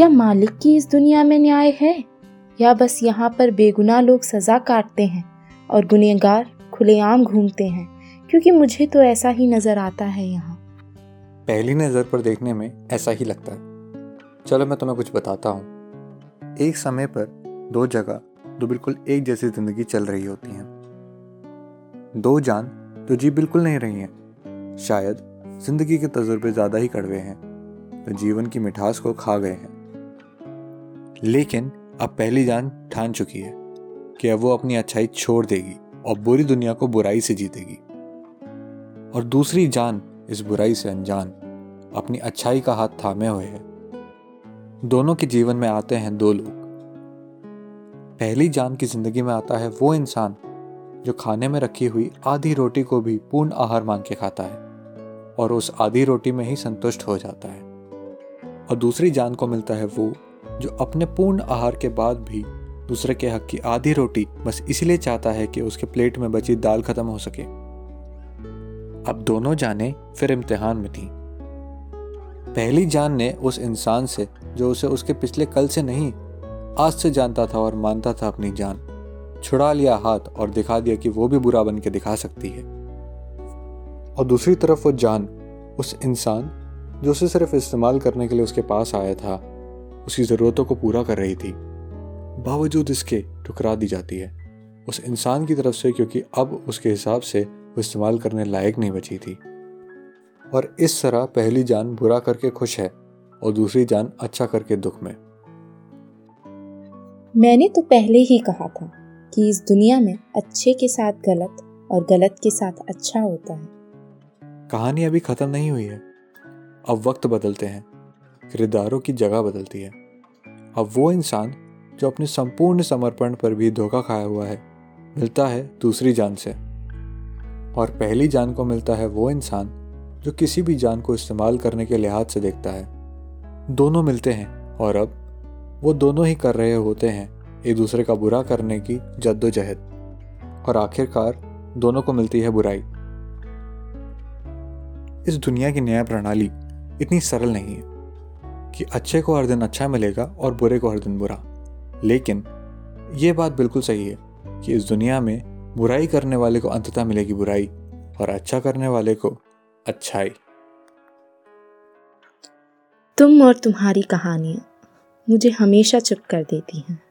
क्या मालिक की इस दुनिया में न्याय है? या बस यहाँ पर बेगुनाह लोग सजा काटते हैं और गुनहगार, खुलेआम घूमते हैं? क्योंकि मुझे तो ऐसा ही नज़र आता है यहाँ। पहली नज़र पर देखने में ऐसा ही लगता है। चलो मैं तुम्हें कुछ बताता हूँ। एक समय पर दो जगह दो बिल्कुल एक जैसी ज़िंदगी चल रही होती हैं। दो जान तो जी बिल्कुल नहीं रही हैं। शायद ज़िंदगी के तजुर्बे ज़्यादा ही कड़वे हैं। तो जीवन की मिठास को खा गए हैं। लेकिन अब पहली जान ठान चुकी है कि अब वो अपनी अच्छाई छोड़ देगी और बुरी दुनिया को बुराई से जीतेगी। और दूसरी जान इस बुराई से अनजान, अपनी अच्छाई का हाथ थामे हुए है। दोनों के जीवन में आते हैं दो लोग। पहली जान की ज़िंदगी में आता है वो इंसान जो खाने में रखी हुई आधी रोटी को भी पूर्ण आहार मान के खाता है और उस आधी रोटी में ही संतुष्ट हो जाता है। और दूसरी जान को मिलता है वो जो अपने पूर्ण आहार के बाद भी दूसरे के हक की आधी रोटी बस इसलिए चाहता है कि उसके प्लेट में बची दाल खत्म हो सके। अब दोनों जाने, फिर इम्तिहान में थी। पहली जान ने उस इंसान से, जो उसे उसके पिछले कल से नहीं, आज से जानता था और मानता था अपनी जान, छुड़ा लिया हाथ और दिखा दिया कि वो भी बुरा बन के दिखा सकती है। और दूसरी तरफ़ वो जान, उस इंसान, जो उसे सिर्फ़ इस्तेमाल करने के लिए उसके पास आया था उसकी ज़रूरतों को पूरा कर रही थी। बावजूद इसके ठुकरा दी जाती है। उस इंसान की तरफ़ से क्योंकि अब उसके हिसाब से वो इस्तेमाल करने लायक नहीं बची थी। और इस तरह पहली जान बुरा करके खुश है और दूसरी जान अच्छा करके दुख में। मैंने तो पहले ही कहा था कि इस दुनिया में अच्छे के साथ गलत और गलत के साथ अच्छा होता है। कहानी अभी खत्म नहीं हुई है। अब वक्त बदलते हैं। किरदारों की जगह बदलती है। अब वो इंसान जो अपने संपूर्ण समर्पण पर भी धोखा खाया हुआ है, मिलता है दूसरी जान से। और पहली जान को मिलता है वो इंसान जो किसी भी जान को इस्तेमाल करने के लिहाज से देखता है। दोनों मिलते हैं और अब वो दोनों ही कर रहे होते हैं एक दूसरे का बुरा करने की जद्दोजहद। और आखिरकार दोनों को मिलती है बुराई। इस दुनिया की न्याय प्रणाली इतनी सरल नहीं है। कि अच्छे को हर दिन अच्छा मिलेगा और बुरे को हर दिन बुरा। लेकिन ये बात बिल्कुल सही है कि इस दुनिया में बुराई करने वाले को अंततः मिलेगी बुराई और अच्छा करने वाले को अच्छाई। तुम और तुम्हारी कहानियाँ मुझे हमेशा चुप कर देती हैं।